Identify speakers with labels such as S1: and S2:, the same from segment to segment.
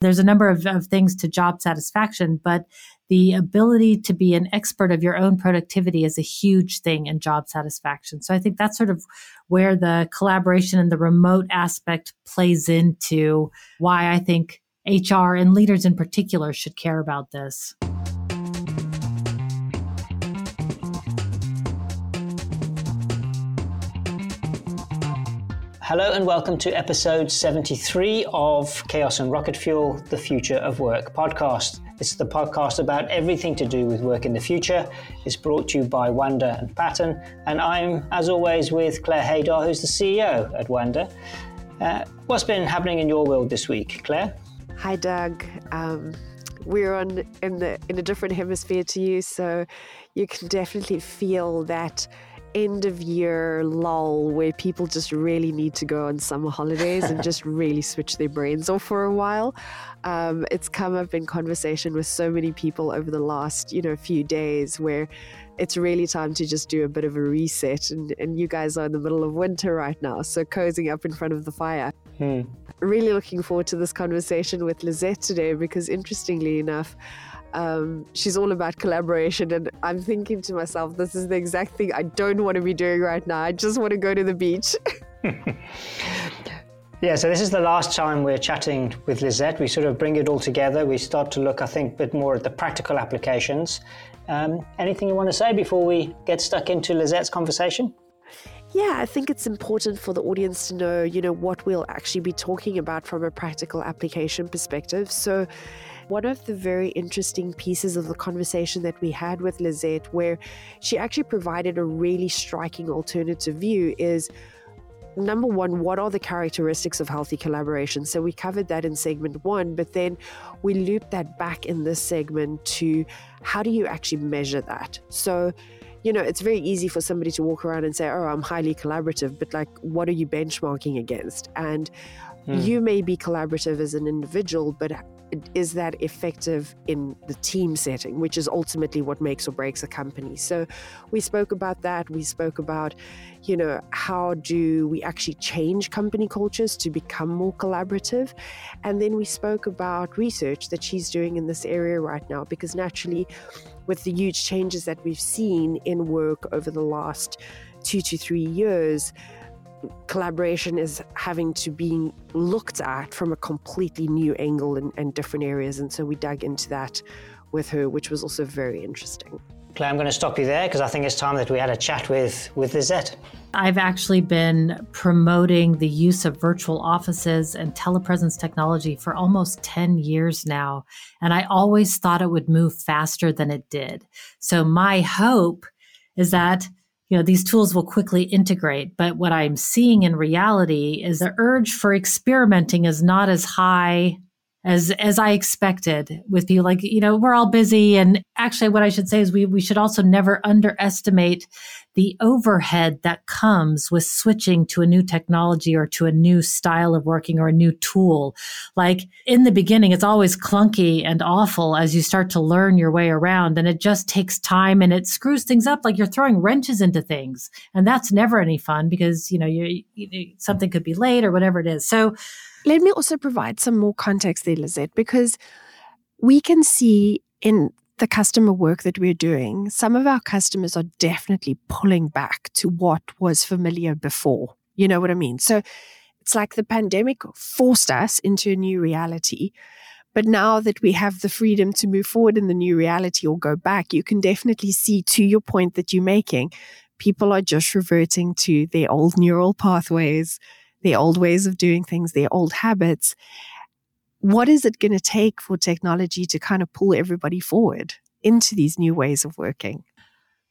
S1: There's a number of, of things to job satisfaction, but the ability to be an expert of your own productivity is a huge thing in job satisfaction. So I think that's sort of where the collaboration and the remote aspect plays into why I think HR and leaders in particular should care about this.
S2: Hello and welcome to episode 73 of Chaos and Rocket Fuel, the Future of Work podcast. This is the podcast about everything to do with work in the future. It's brought to you by WNDYR and Pattern, and I'm, as always, with Claire Haidar, who's the CEO at WNDYR. Uh, what's been happening in your world this week, Claire?
S3: Hi, Doug. Um, we're on in the in a different hemisphere to you, so you can definitely feel that end of year lull where people just really need to go on summer holidays and just really switch their brains off for a while. Um, it's come up in conversation with so many people over the last, you know, few days where it's really time to just do a bit of a reset. And, and you guys are in the middle of winter right now, so cozying up in front of the fire. Hmm. Really looking forward to this conversation with Lisette today because, interestingly enough, um, she's all about collaboration. And I'm thinking to myself, this is the exact thing I don't want to be doing right now. I just want to go to the beach.
S2: yeah, so this is the last time we're chatting with Lisette. We sort of bring it all together. We start to look, I think, a bit more at the practical applications. Um, anything you want to say before we get stuck into Lisette's conversation?
S3: Yeah, I think it's important for the audience to know, you know, what we'll actually be talking about from a practical application perspective. So, one of the very interesting pieces of the conversation that we had with Lisette, where she actually provided a really striking alternative view, is number one, what are the characteristics of healthy collaboration? So we covered that in segment one, but then we looped that back in this segment to how do you actually measure that? So, you know, it's very easy for somebody to walk around and say, oh, I'm highly collaborative, but like, what are you benchmarking against? And mm. you may be collaborative as an individual, but is that effective in the team setting, which is ultimately what makes or breaks a company. So we spoke about that. We spoke about, you know, how do we actually change company cultures to become more collaborative? And then we spoke about research that she's doing in this area right now, because naturally, with the huge changes that we've seen in work over the last two to three years, collaboration is having to be looked at from a completely new angle and, and different areas. And so we dug into that with her, which was also very interesting.
S2: Claire, I'm going to stop you there because I think it's time that we had a chat with, with Lisette.
S1: I've actually been promoting the use of virtual offices and telepresence technology for almost 10 years now. And I always thought it would move faster than it did. So my hope is that you know these tools will quickly integrate. But what i'm seeing in reality is the urge for experimenting is not as high as as I expected with people like you know we're all busy. And actually what I should say is we we should also never underestimate the overhead that comes with switching to a new technology or to a new style of working or a new tool. Like in the beginning it's always clunky and awful as you start to learn your way around and it just takes time and it screws things up like you're throwing wrenches into things. And that's never any fun because you know you, you something could be late or whatever it is. So
S3: let me also provide some more context there, Lisette, because we can see in the customer work that we're doing, some of our customers are definitely pulling back to what was familiar before. You know what I mean? So it's like the pandemic forced us into a new reality. But now that we have the freedom to move forward in the new reality or go back, you can definitely see to your point that you're making, people are just reverting to their old neural pathways their old ways of doing things, their old habits. What is it going to take for technology to kind of pull everybody forward into these new ways of working?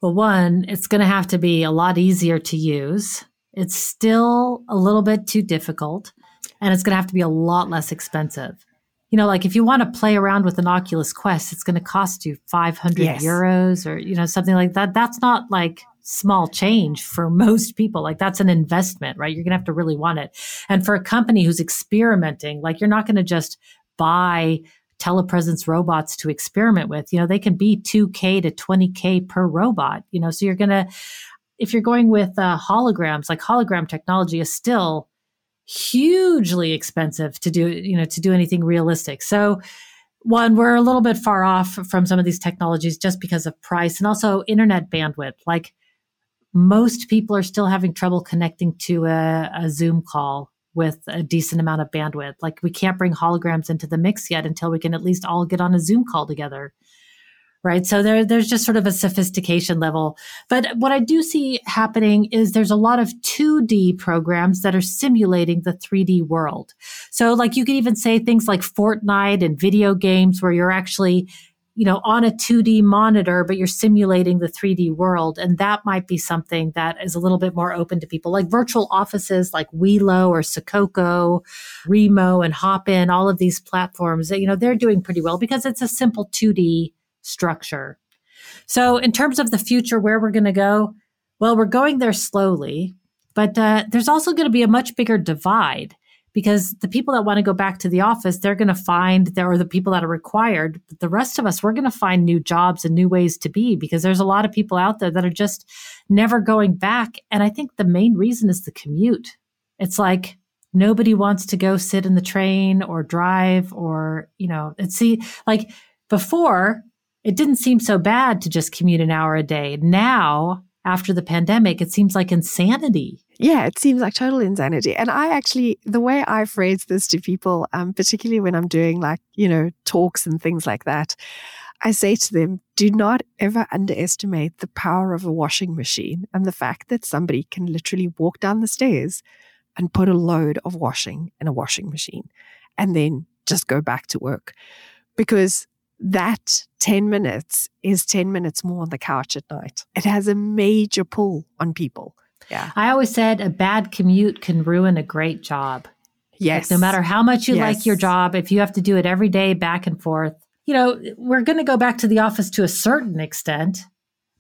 S1: Well, one, it's going to have to be a lot easier to use. It's still a little bit too difficult, and it's going to have to be a lot less expensive. You know, like if you want to play around with an Oculus Quest, it's going to cost you 500 yes. euros or, you know, something like that. That's not like small change for most people. Like that's an investment, right? You're going to have to really want it. And for a company who's experimenting, like you're not going to just buy telepresence robots to experiment with. You know, they can be 2K to 20K per robot, you know, so you're going to, if you're going with uh, holograms, like hologram technology is still hugely expensive to do, you know, to do anything realistic. So one, we're a little bit far off from some of these technologies just because of price and also internet bandwidth. Like most people are still having trouble connecting to a, a Zoom call with a decent amount of bandwidth. Like we can't bring holograms into the mix yet until we can at least all get on a Zoom call together right? So there, there's just sort of a sophistication level. But what I do see happening is there's a lot of 2D programs that are simulating the 3D world. So like you could even say things like Fortnite and video games where you're actually you know, on a 2D monitor, but you're simulating the 3D world. And that might be something that is a little bit more open to people, like virtual offices like Welo or Sococo, Remo and Hopin, all of these platforms, you know, they're doing pretty well because it's a simple 2D structure. So, in terms of the future, where we're going to go, well, we're going there slowly, but uh, there's also going to be a much bigger divide because the people that want to go back to the office, they're going to find there are the people that are required. But the rest of us, we're going to find new jobs and new ways to be because there's a lot of people out there that are just never going back. And I think the main reason is the commute. It's like nobody wants to go sit in the train or drive or, you know, it's see, like before it didn't seem so bad to just commute an hour a day. Now, after the pandemic, it seems like insanity.
S3: Yeah, it seems like total insanity. And I actually, the way I phrase this to people, um, particularly when I'm doing like, you know, talks and things like that, I say to them, do not ever underestimate the power of a washing machine and the fact that somebody can literally walk down the stairs and put a load of washing in a washing machine and then just go back to work. Because that 10 minutes is 10 minutes more on the couch at night. It has a major pull on people. Yeah.
S1: I always said a bad commute can ruin a great job.
S3: Yes.
S1: Like no matter how much you yes. like your job, if you have to do it every day back and forth, you know, we're going to go back to the office to a certain extent,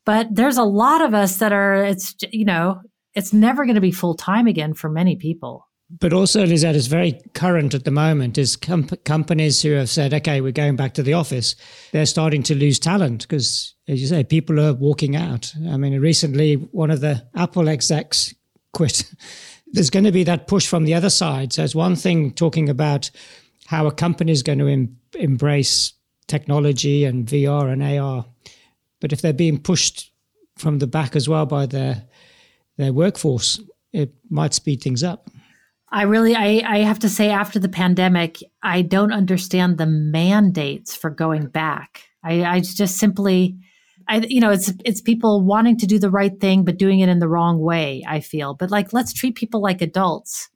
S1: but there's a lot of us that are, it's, you know, it's never going to be full time again for many people
S2: but also, Lisette, is very current at the moment is com- companies who have said, okay, we're going back to the office. They're starting to lose talent because, as you say, people are walking out. I mean, recently, one of the Apple execs quit. There's going to be that push from the other side. So it's one thing talking about how a company is going to em- embrace technology and VR and AR. But if they're being pushed from the back as well by their their workforce, it might speed things up.
S1: I really, I, I have to say, after the pandemic, I don't understand the mandates for going back. I, I just simply, I, you know, it's it's people wanting to do the right thing but doing it in the wrong way. I feel, but like, let's treat people like adults,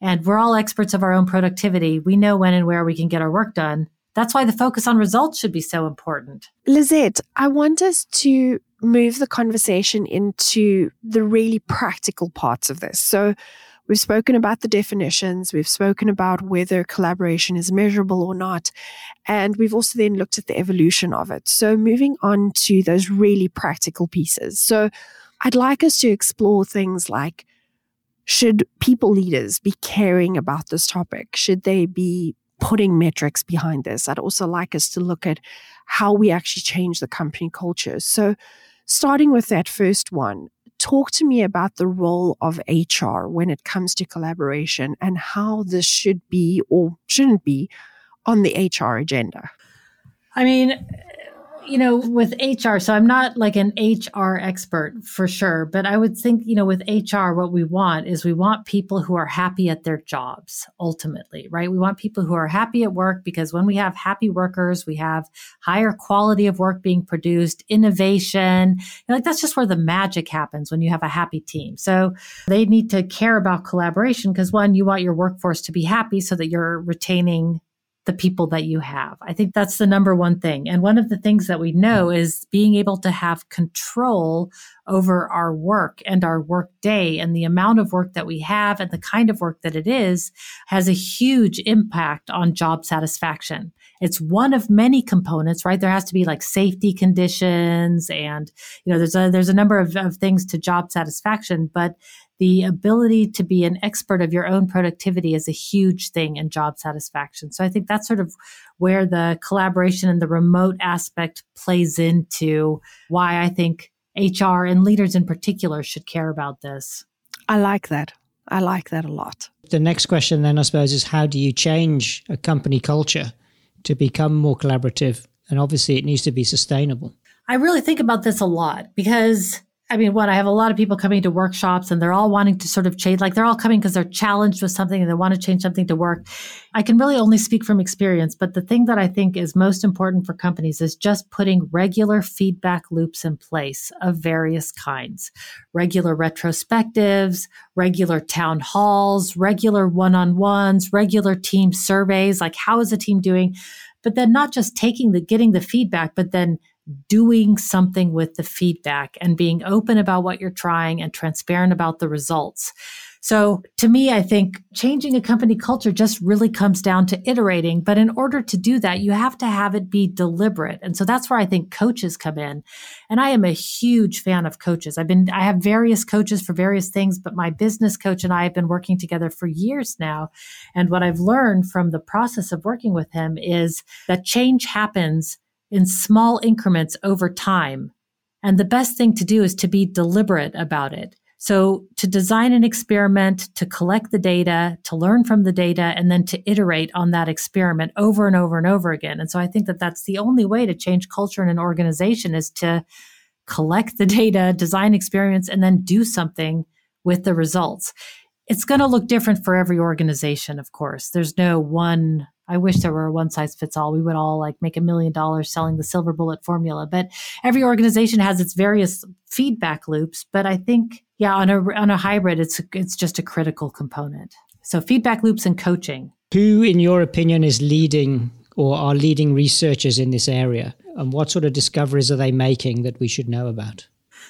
S1: and we're all experts of our own productivity. We know when and where we can get our work done. That's why the focus on results should be so important.
S3: Lisette, I want us to move the conversation into the really practical parts of this. So We've spoken about the definitions, we've spoken about whether collaboration is measurable or not, and we've also then looked at the evolution of it. So, moving on to those really practical pieces. So, I'd like us to explore things like should people leaders be caring about this topic? Should they be putting metrics behind this? I'd also like us to look at how we actually change the company culture. So, starting with that first one, talk to me about the role of HR when it comes to collaboration and how this should be or shouldn't be on the HR agenda.
S1: I mean, you know, with HR, so I'm not like an HR expert for sure, but I would think, you know, with HR, what we want is we want people who are happy at their jobs ultimately, right? We want people who are happy at work because when we have happy workers, we have higher quality of work being produced, innovation. Know, like that's just where the magic happens when you have a happy team. So they need to care about collaboration because one, you want your workforce to be happy so that you're retaining the people that you have. I think that's the number one thing. And one of the things that we know mm. is being able to have control over our work and our work day and the amount of work that we have and the kind of work that it is has a huge impact on job satisfaction. It's one of many components, right? There has to be like safety conditions and, you know, there's a, there's a number of, of things to job satisfaction, but the ability to be an expert of your own productivity is a huge thing in job satisfaction. So I think that's sort of where the collaboration and the remote aspect plays into why I think HR and leaders in particular should care about this.
S3: I like that. I like that a lot.
S2: The next question, then, I suppose, is how do you change a company culture to become more collaborative? And obviously, it needs to be sustainable.
S1: I really think about this a lot because I mean, what I have a lot of people coming to workshops and they're all wanting to sort of change, like they're all coming because they're challenged with something and they want to change something to work. I can really only speak from experience, but the thing that I think is most important for companies is just putting regular feedback loops in place of various kinds regular retrospectives, regular town halls, regular one on ones, regular team surveys, like how is the team doing? But then not just taking the, getting the feedback, but then doing something with the feedback and being open about what you're trying and transparent about the results. So to me, I think changing a company culture just really comes down to iterating. But in order to do that, you have to have it be deliberate. And so that's where I think coaches come in. And I am a huge fan of coaches. I've been, I have various coaches for various things, but my business coach and I have been working together for years now. And what I've learned from the process of working with him is that change happens in small increments over time. And the best thing to do is to be deliberate about it. So to design an experiment, to collect the data, to learn from the data, and then to iterate on that experiment over and over and over again. And so I think that that's the only way to change culture in an organization is to collect the data, design experiments, and then do something with the results. It's going to look different for every organization, of course. There's no one I wish there were a one size fits all. We would all like make a million dollars selling the silver bullet formula. But every organization has its various feedback loops. But I think, yeah, on a on a hybrid, it's it's just a critical component. So feedback loops and coaching.
S2: Who, in your opinion, is leading or are leading researchers in this area? And what sort of discoveries are they making that we should know about?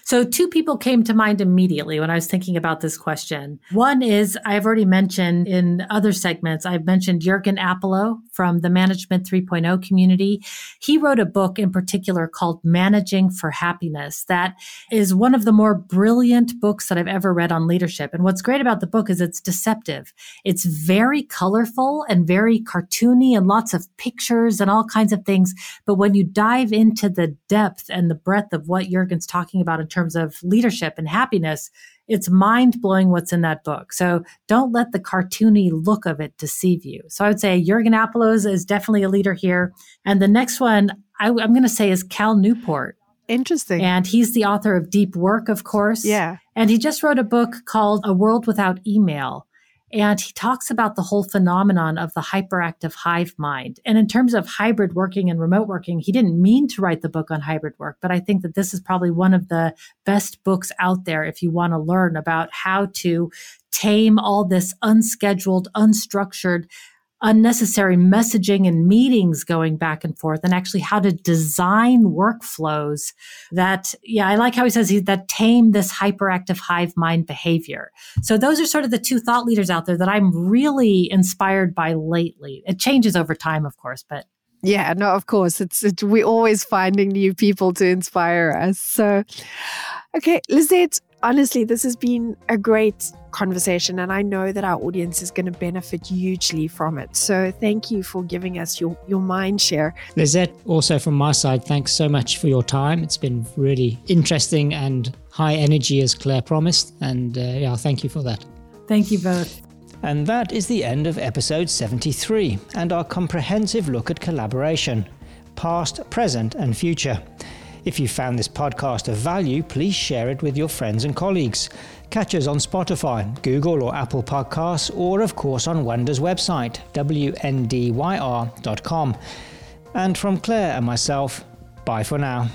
S1: So, two people came to mind immediately when I was thinking about this question. One is I've already mentioned in other segments, I've mentioned Jürgen Appelo from the Management 3.0 community. He wrote a book in particular called Managing for Happiness. That is one of the more brilliant books that I've ever read on leadership. And what's great about the book is it's deceptive. It's very colorful and very cartoony and lots of pictures and all kinds of things. But when you dive into the depth and the breadth of what Jürgen's talking about in terms of leadership and happiness, it's mind blowing what's in that book. So don't let the cartoony look of it deceive you. So I would say Jürgen Appelos is definitely a leader here. And the next one I, I'm going to say is Cal Newport.
S3: Interesting.
S1: And he's the author of Deep Work, of course.
S3: Yeah.
S1: And he just wrote a book called A World Without Email. And he talks about the whole phenomenon of the hyperactive hive mind. And in terms of hybrid working and remote working, he didn't mean to write the book on hybrid work, but I think that this is probably one of the best books out there if you want to learn about how to tame all this unscheduled, unstructured unnecessary messaging and meetings going back and forth and actually how to design workflows that yeah i like how he says he, that tame this hyperactive hive mind behavior. So those are sort of the two thought leaders out there that i'm really inspired by lately. It changes over time of course but
S3: yeah no of course. It's it, we're always finding new people to inspire us. So okay lisette honestly, this has been a great conversation, and I know that our audience is going to benefit hugely from it. So, thank you for giving us your, your mind share.
S2: Lisette, also from my side, thanks so much for your time. It's been really interesting and high energy, as Claire promised. And uh, yeah, thank you for that.
S1: Thank you both.
S2: And that is the end of episode 73 and our comprehensive look at collaboration, past, present, and future. If you found this podcast of value, please share it with your friends and colleagues. Catch us on Spotify, Google or Apple Podcasts, or of course on WNDYR's website, wndyr.com. And from Claire and myself, bye for now.